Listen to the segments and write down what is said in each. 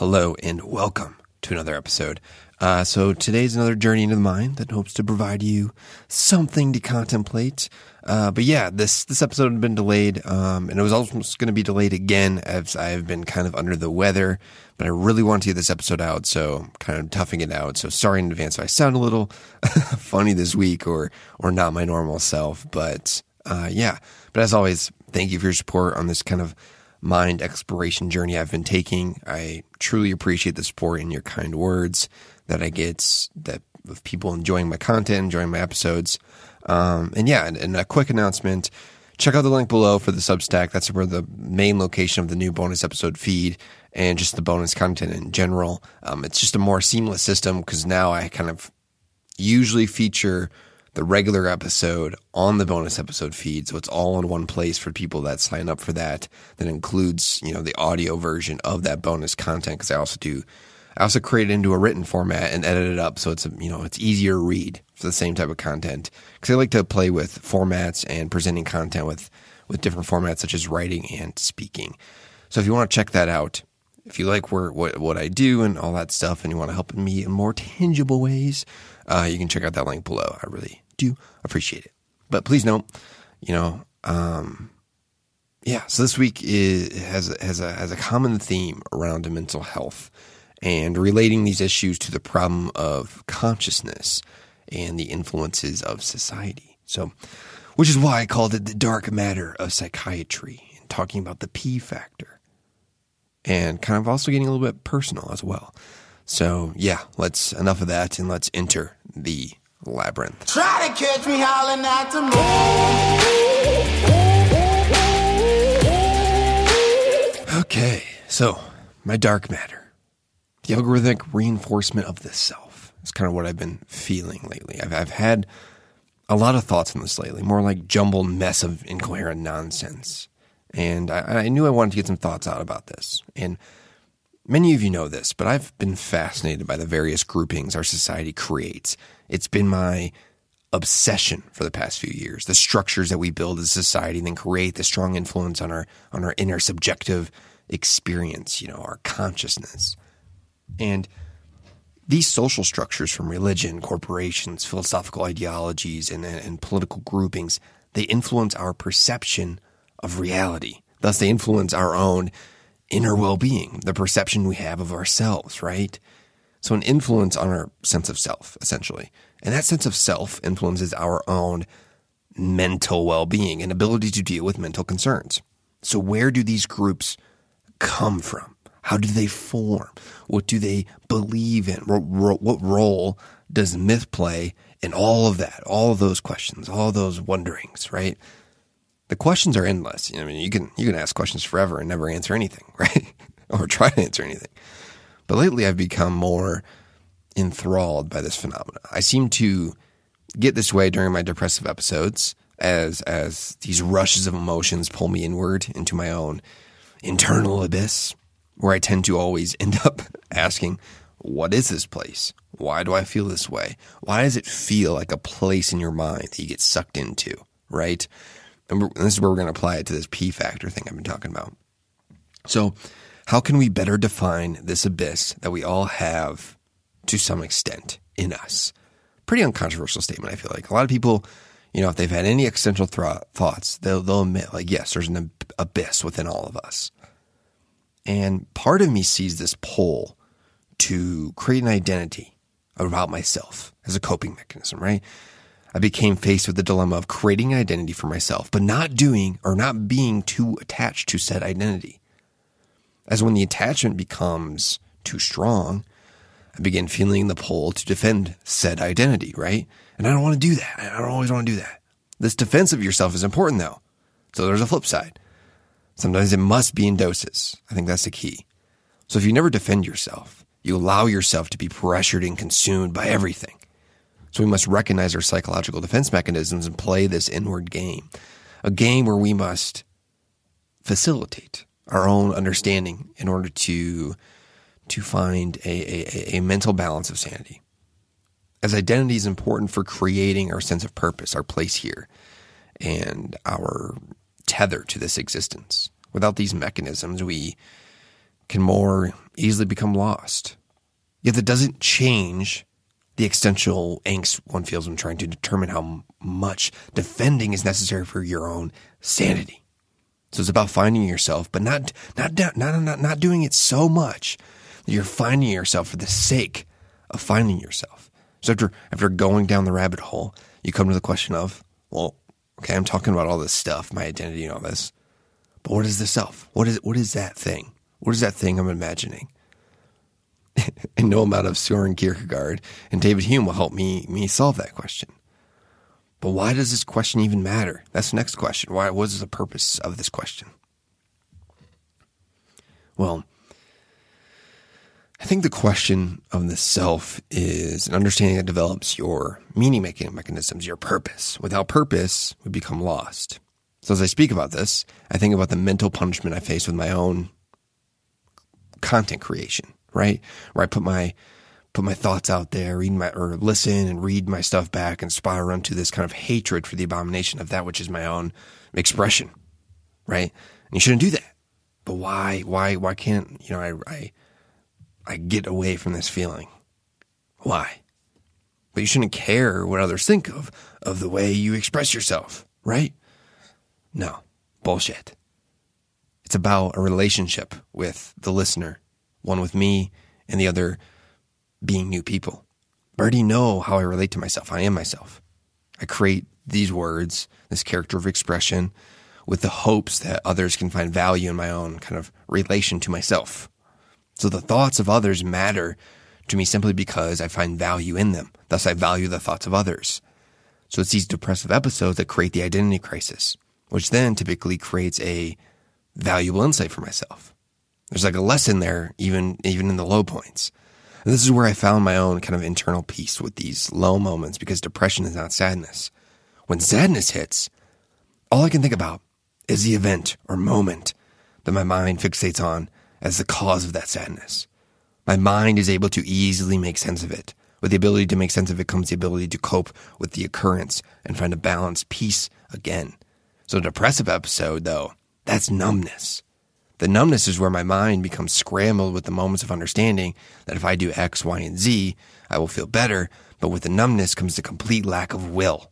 Hello and welcome to another episode. Uh, so today's another journey into the mind that hopes to provide you something to contemplate. Uh, but yeah, this this episode had been delayed, um, and it was almost going to be delayed again as I've been kind of under the weather. But I really wanted to get this episode out, so kind of toughing it out. So sorry in advance if I sound a little funny this week or or not my normal self. But uh, yeah, but as always, thank you for your support on this kind of mind exploration journey I've been taking. I truly appreciate the support and your kind words that I get that of people enjoying my content, enjoying my episodes. Um, and yeah, and, and, a quick announcement. Check out the link below for the Substack. That's where the main location of the new bonus episode feed and just the bonus content in general. Um, it's just a more seamless system because now I kind of usually feature the regular episode on the bonus episode feed. So it's all in one place for people that sign up for that. That includes, you know, the audio version of that bonus content because I also do, I also create it into a written format and edit it up so it's, you know, it's easier to read for the same type of content. Because I like to play with formats and presenting content with, with different formats such as writing and speaking. So if you want to check that out, if you like where, what, what I do and all that stuff and you want to help me in more tangible ways, uh, you can check out that link below. I really do appreciate it. But please note, you know, um, yeah. So this week is, has has a has a common theme around mental health and relating these issues to the problem of consciousness and the influences of society. So, which is why I called it the dark matter of psychiatry and talking about the P factor and kind of also getting a little bit personal as well. So, yeah, let's enough of that and let's enter the labyrinth. Try to catch me howling at the moon. Okay, so my dark matter, the algorithmic reinforcement of the self is kind of what I've been feeling lately. I've, I've had a lot of thoughts on this lately, more like jumbled mess of incoherent nonsense. And I, I knew I wanted to get some thoughts out about this. And Many of you know this, but I've been fascinated by the various groupings our society creates. It's been my obsession for the past few years. The structures that we build as a society and then create the strong influence on our on our inner subjective experience, you know, our consciousness. And these social structures from religion, corporations, philosophical ideologies, and, and political groupings, they influence our perception of reality. Thus, they influence our own inner well being, the perception we have of ourselves, right? So, an influence on our sense of self, essentially. And that sense of self influences our own mental well being and ability to deal with mental concerns. So, where do these groups come from? How do they form? What do they believe in? What role does myth play in all of that? All of those questions, all those wonderings, right? The questions are endless. I mean, you can you can ask questions forever and never answer anything, right? or try to answer anything. But lately, I've become more enthralled by this phenomenon. I seem to get this way during my depressive episodes, as as these rushes of emotions pull me inward into my own internal abyss, where I tend to always end up asking, "What is this place? Why do I feel this way? Why does it feel like a place in your mind that you get sucked into?" Right? And, this is where we're going to apply it to this P factor thing I've been talking about. So, how can we better define this abyss that we all have to some extent in us? Pretty uncontroversial statement, I feel like. A lot of people, you know, if they've had any existential th- thoughts, they'll, they'll admit, like, yes, there's an abyss within all of us. And part of me sees this pull to create an identity about myself as a coping mechanism, right? I became faced with the dilemma of creating an identity for myself, but not doing or not being too attached to said identity. As when the attachment becomes too strong, I begin feeling the pull to defend said identity, right? And I don't want to do that. I don't always want to do that. This defense of yourself is important though. So there's a flip side. Sometimes it must be in doses. I think that's the key. So if you never defend yourself, you allow yourself to be pressured and consumed by everything. So we must recognize our psychological defense mechanisms and play this inward game, a game where we must facilitate our own understanding in order to to find a, a, a mental balance of sanity. As identity is important for creating our sense of purpose, our place here, and our tether to this existence. Without these mechanisms, we can more easily become lost. Yet that doesn't change the existential angst one feels when trying to determine how much defending is necessary for your own sanity. So it's about finding yourself, but not not not not not doing it so much that you're finding yourself for the sake of finding yourself. So after after going down the rabbit hole, you come to the question of, well, okay, I'm talking about all this stuff, my identity and all this, but what is the self? What is what is that thing? What is that thing I'm imagining? and no amount of Soren Kierkegaard and David Hume will help me me solve that question. But why does this question even matter? That's the next question. Why what is the purpose of this question? Well, I think the question of the self is an understanding that develops your meaning making mechanisms, your purpose. Without purpose, we become lost. So as I speak about this, I think about the mental punishment I face with my own content creation, right? Where I put my put my thoughts out there, read my or listen and read my stuff back and spiral into this kind of hatred for the abomination of that which is my own expression. Right? And you shouldn't do that. But why why why can't you know I I I get away from this feeling. Why? But you shouldn't care what others think of of the way you express yourself, right? No, bullshit. It's about a relationship with the listener, one with me and the other being new people. I already know how I relate to myself. I am myself. I create these words, this character of expression, with the hopes that others can find value in my own kind of relation to myself. So the thoughts of others matter to me simply because I find value in them. Thus, I value the thoughts of others. So it's these depressive episodes that create the identity crisis, which then typically creates a valuable insight for myself. There's like a lesson there, even, even in the low points. And this is where I found my own kind of internal peace with these low moments because depression is not sadness. When sadness hits, all I can think about is the event or moment that my mind fixates on as the cause of that sadness. My mind is able to easily make sense of it. With the ability to make sense of it comes the ability to cope with the occurrence and find a balanced peace again. So, a depressive episode, though, that's numbness. The numbness is where my mind becomes scrambled with the moments of understanding that if I do X, Y, and Z, I will feel better. But with the numbness comes the complete lack of will.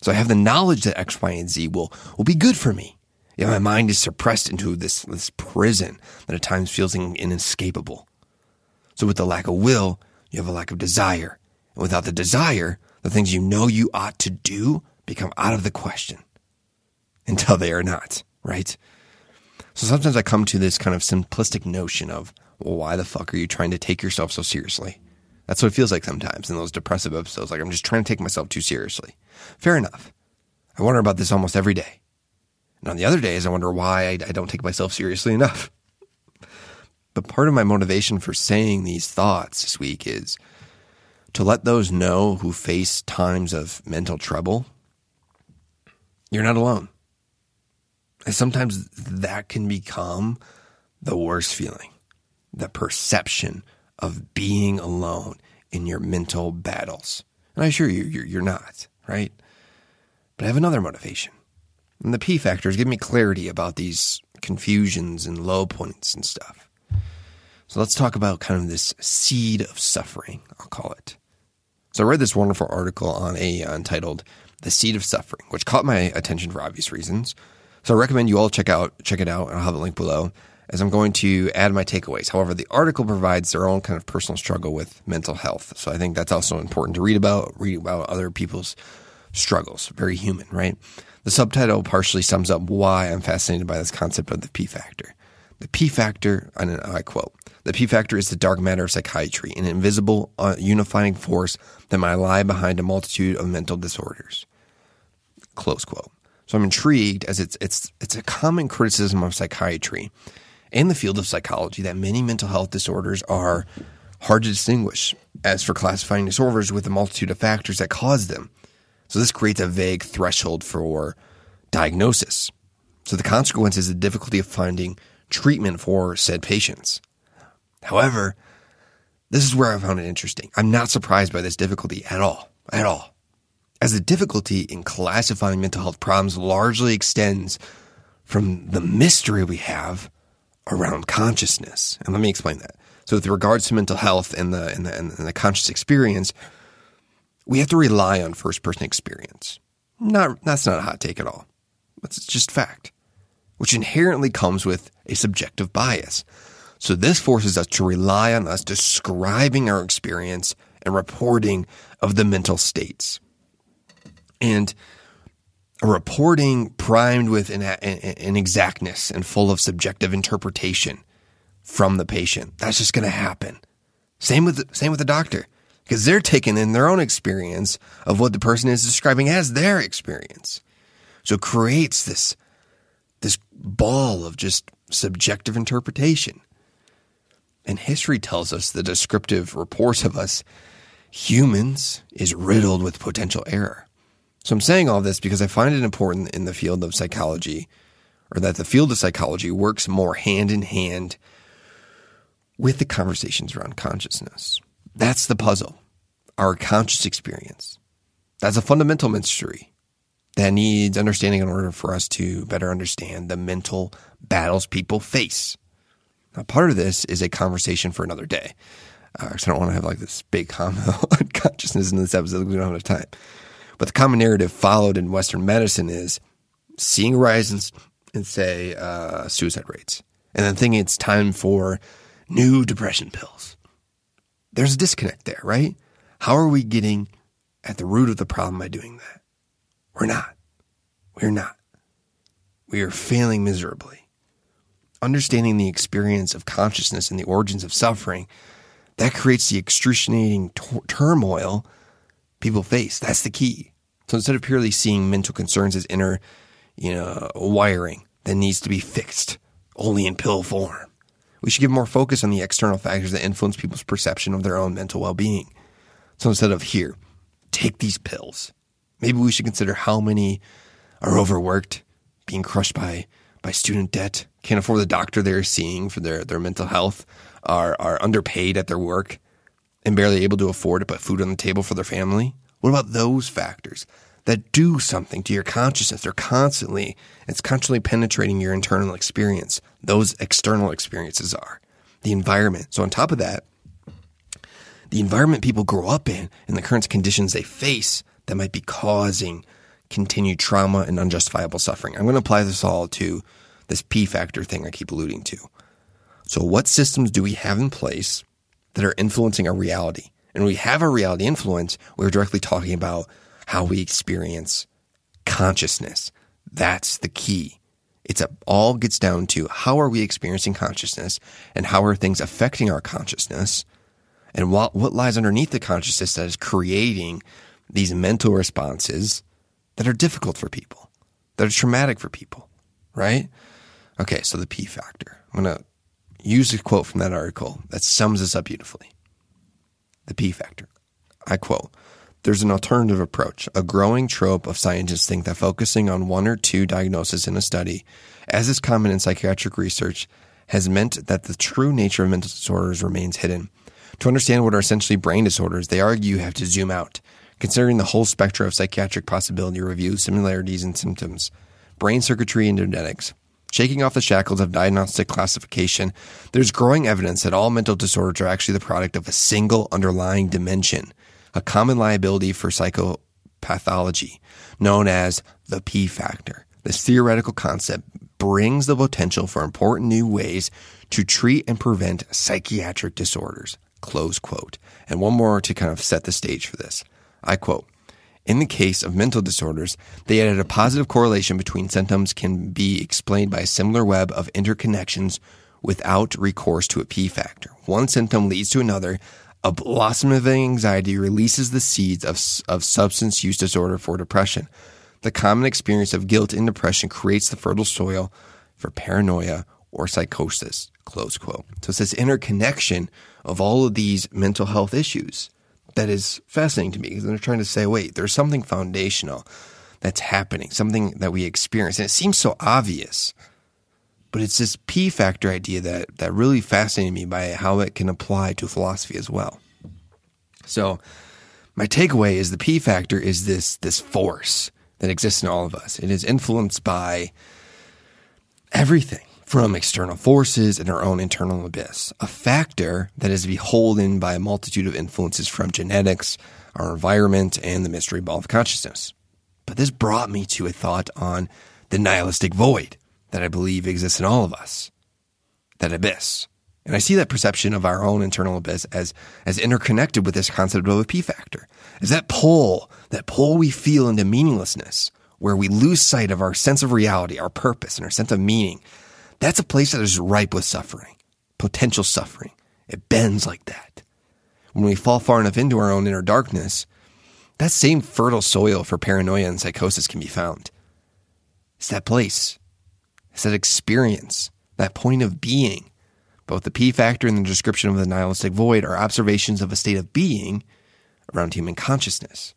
So I have the knowledge that X, Y, and Z will, will be good for me. Yet my mind is suppressed into this, this prison that at times feels inescapable. So with the lack of will, you have a lack of desire. And without the desire, the things you know you ought to do become out of the question until they are not, right? So sometimes I come to this kind of simplistic notion of, well, why the fuck are you trying to take yourself so seriously? That's what it feels like sometimes in those depressive episodes. Like I'm just trying to take myself too seriously. Fair enough. I wonder about this almost every day. And on the other days, I wonder why I, I don't take myself seriously enough. But part of my motivation for saying these thoughts this week is to let those know who face times of mental trouble, you're not alone. And sometimes that can become the worst feeling the perception of being alone in your mental battles. And I assure you, you're, not, right? But I have another motivation. And the P factors give me clarity about these confusions and low points and stuff. So let's talk about kind of this seed of suffering, I'll call it. So I read this wonderful article on a uh, entitled "The Seed of Suffering," which caught my attention for obvious reasons. So I recommend you all check out check it out. And I'll have a link below as I'm going to add my takeaways. However, the article provides their own kind of personal struggle with mental health. So I think that's also important to read about, read about other people's struggles. Very human, right? The subtitle partially sums up why I'm fascinated by this concept of the P factor. The P factor, and I quote, the P factor is the dark matter of psychiatry, an invisible, uh, unifying force that might lie behind a multitude of mental disorders. Close quote. So I'm intrigued as it's, it's, it's a common criticism of psychiatry and the field of psychology that many mental health disorders are hard to distinguish as for classifying disorders with a multitude of factors that cause them. So this creates a vague threshold for diagnosis. So the consequence is the difficulty of finding treatment for said patients. However, this is where I found it interesting. I'm not surprised by this difficulty at all, at all. As the difficulty in classifying mental health problems largely extends from the mystery we have around consciousness. And let me explain that. So with regards to mental health and the, and the, and the conscious experience, we have to rely on first person experience. Not, that's not a hot take at all. It's just fact, which inherently comes with a subjective bias. So this forces us to rely on us describing our experience and reporting of the mental states. And a reporting primed with an, an exactness and full of subjective interpretation from the patient. That's just going to happen. Same with the, same with the doctor because they're taking in their own experience of what the person is describing as their experience. So it creates this this ball of just subjective interpretation. And history tells us the descriptive reports of us humans is riddled with potential error. So I'm saying all this because I find it important in the field of psychology, or that the field of psychology works more hand in hand with the conversations around consciousness. That's the puzzle, our conscious experience. That's a fundamental mystery that needs understanding in order for us to better understand the mental battles people face. Now, part of this is a conversation for another day. Uh, I don't want to have like this big comment on consciousness in this episode. Because we don't have enough time. But the common narrative followed in Western medicine is seeing a rise in, in say, uh, suicide rates, and then thinking it's time for new depression pills. There's a disconnect there, right? How are we getting at the root of the problem by doing that? We're not. We're not. We are failing miserably. Understanding the experience of consciousness and the origins of suffering, that creates the excruciating t- turmoil people face. That's the key. So instead of purely seeing mental concerns as inner, you know, wiring that needs to be fixed only in pill form, we should give more focus on the external factors that influence people's perception of their own mental well-being. So instead of here, take these pills. Maybe we should consider how many are overworked, being crushed by by student debt, can't afford the doctor they're seeing for their, their mental health, are are underpaid at their work, and barely able to afford to put food on the table for their family? What about those factors that do something to your consciousness? They're constantly, it's constantly penetrating your internal experience. Those external experiences are the environment. So on top of that, the environment people grow up in and the current conditions they face that might be causing continued trauma and unjustifiable suffering. I'm going to apply this all to this P factor thing I keep alluding to. So what systems do we have in place that are influencing our reality. And we have a reality influence, we're directly talking about how we experience consciousness. That's the key. It's a, all gets down to how are we experiencing consciousness and how are things affecting our consciousness and what, what lies underneath the consciousness that is creating these mental responses that are difficult for people, that are traumatic for people, right? Okay, so the P factor. I'm going to use a quote from that article that sums this up beautifully. The P factor. I quote, there's an alternative approach. A growing trope of scientists think that focusing on one or two diagnoses in a study, as is common in psychiatric research, has meant that the true nature of mental disorders remains hidden. To understand what are essentially brain disorders, they argue you have to zoom out, considering the whole spectrum of psychiatric possibility review similarities and symptoms, brain circuitry and genetics, Shaking off the shackles of diagnostic classification, there's growing evidence that all mental disorders are actually the product of a single underlying dimension, a common liability for psychopathology, known as the P factor. This theoretical concept brings the potential for important new ways to treat and prevent psychiatric disorders. Close quote. And one more to kind of set the stage for this. I quote, in the case of mental disorders, they added a positive correlation between symptoms can be explained by a similar web of interconnections without recourse to a P factor. One symptom leads to another. A blossom of anxiety releases the seeds of, of substance use disorder for depression. The common experience of guilt in depression creates the fertile soil for paranoia or psychosis. Close quote. So it's this interconnection of all of these mental health issues that is fascinating to me because they're trying to say, wait, there's something foundational that's happening, something that we experience. And it seems so obvious, but it's this P factor idea that, that really fascinated me by how it can apply to philosophy as well. So my takeaway is the P factor is this, this force that exists in all of us. It is influenced by everything from external forces and our own internal abyss, a factor that is beholden by a multitude of influences from genetics, our environment, and the mystery ball of consciousness. But this brought me to a thought on the nihilistic void that I believe exists in all of us, that abyss. And I see that perception of our own internal abyss as, as interconnected with this concept of a P factor. Is that pull, that pull we feel into meaninglessness, where we lose sight of our sense of reality, our purpose, and our sense of meaning. That's a place that is ripe with suffering, potential suffering. It bends like that. When we fall far enough into our own inner darkness, that same fertile soil for paranoia and psychosis can be found. It's that place. It's that experience, that point of being both the P factor and the description of the nihilistic void are observations of a state of being around human consciousness.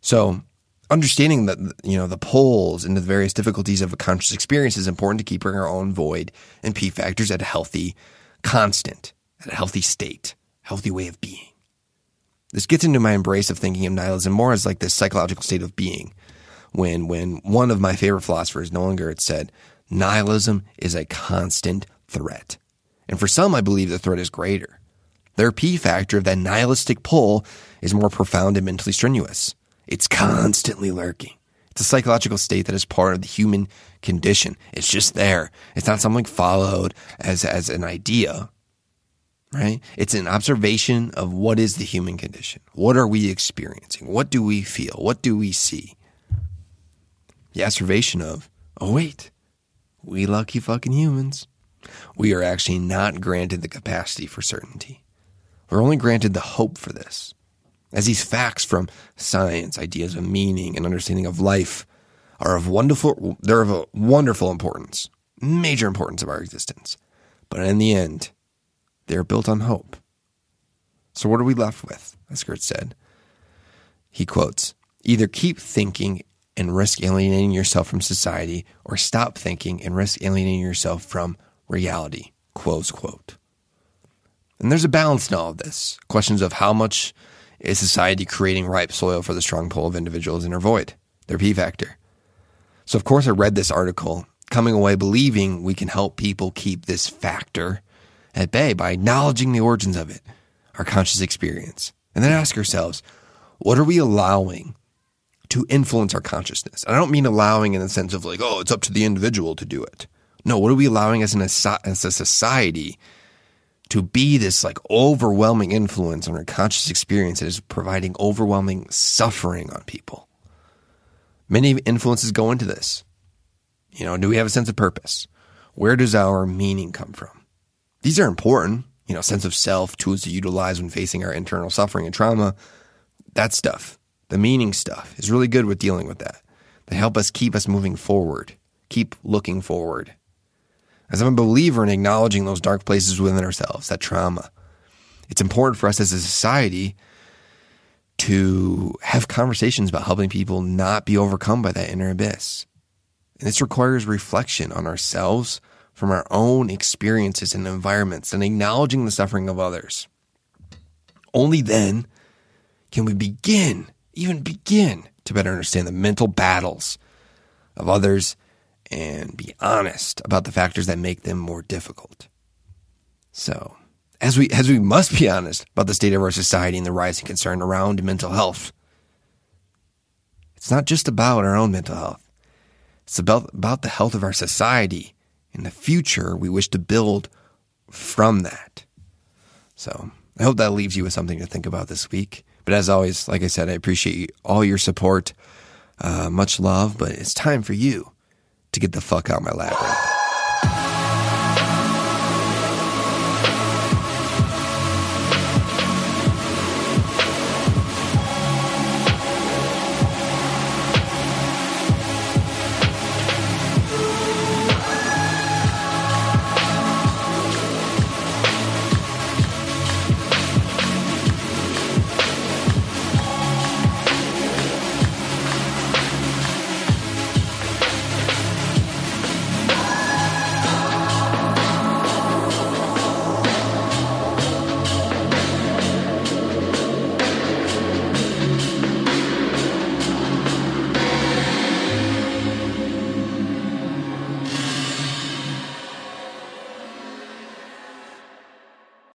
So, understanding that you know the poles and the various difficulties of a conscious experience is important to keeping our own void and P factors at a healthy constant, at a healthy state, healthy way of being. This gets into my embrace of thinking of nihilism more as like this psychological state of being. When when one of my favorite philosophers, Nolan Gertz, said, nihilism is a constant threat. And for some, I believe the threat is greater. Their P factor of that nihilistic pull is more profound and mentally strenuous. It's constantly lurking. It's a psychological state that is part of the human condition. It's just there. It's not something followed as, as an idea, right? It's an observation of what is the human condition. What are we experiencing? What do we feel? What do we see? The observation of, oh, wait, we lucky fucking humans we are actually not granted the capacity for certainty. We're only granted the hope for this. As these facts from science, ideas of meaning, and understanding of life are of wonderful, they're of a wonderful importance, major importance of our existence. But in the end, they are built on hope. So what are we left with? As Gertz said. He quotes, either keep thinking and risk alienating yourself from society, or stop thinking and risk alienating yourself from reality, close quote. And there's a balance in all of this. Questions of how much is society creating ripe soil for the strong pull of individuals in their void, their P factor. So, of course, I read this article, coming away believing we can help people keep this factor at bay by acknowledging the origins of it, our conscious experience, and then ask ourselves, what are we allowing to influence our consciousness? And I don't mean allowing in the sense of like, oh, it's up to the individual to do it. No, what are we allowing as, an, as a society to be this like overwhelming influence on our conscious experience that is providing overwhelming suffering on people? Many influences go into this. You know, do we have a sense of purpose? Where does our meaning come from? These are important, you know, sense of self, tools to utilize when facing our internal suffering and trauma. That stuff, the meaning stuff, is really good with dealing with that. They help us keep us moving forward, keep looking forward. As I'm a believer in acknowledging those dark places within ourselves, that trauma, it's important for us as a society to have conversations about helping people not be overcome by that inner abyss. And this requires reflection on ourselves from our own experiences and environments and acknowledging the suffering of others. Only then can we begin, even begin, to better understand the mental battles of others and be honest about the factors that make them more difficult. So, as we as we must be honest about the state of our society and the rising concern around mental health, it's not just about our own mental health. It's about about the health of our society and the future we wish to build from that. So, I hope that leaves you with something to think about this week. But as always, like I said, I appreciate all your support. Uh, much love, but it's time for you to get the fuck out of my labyrinth.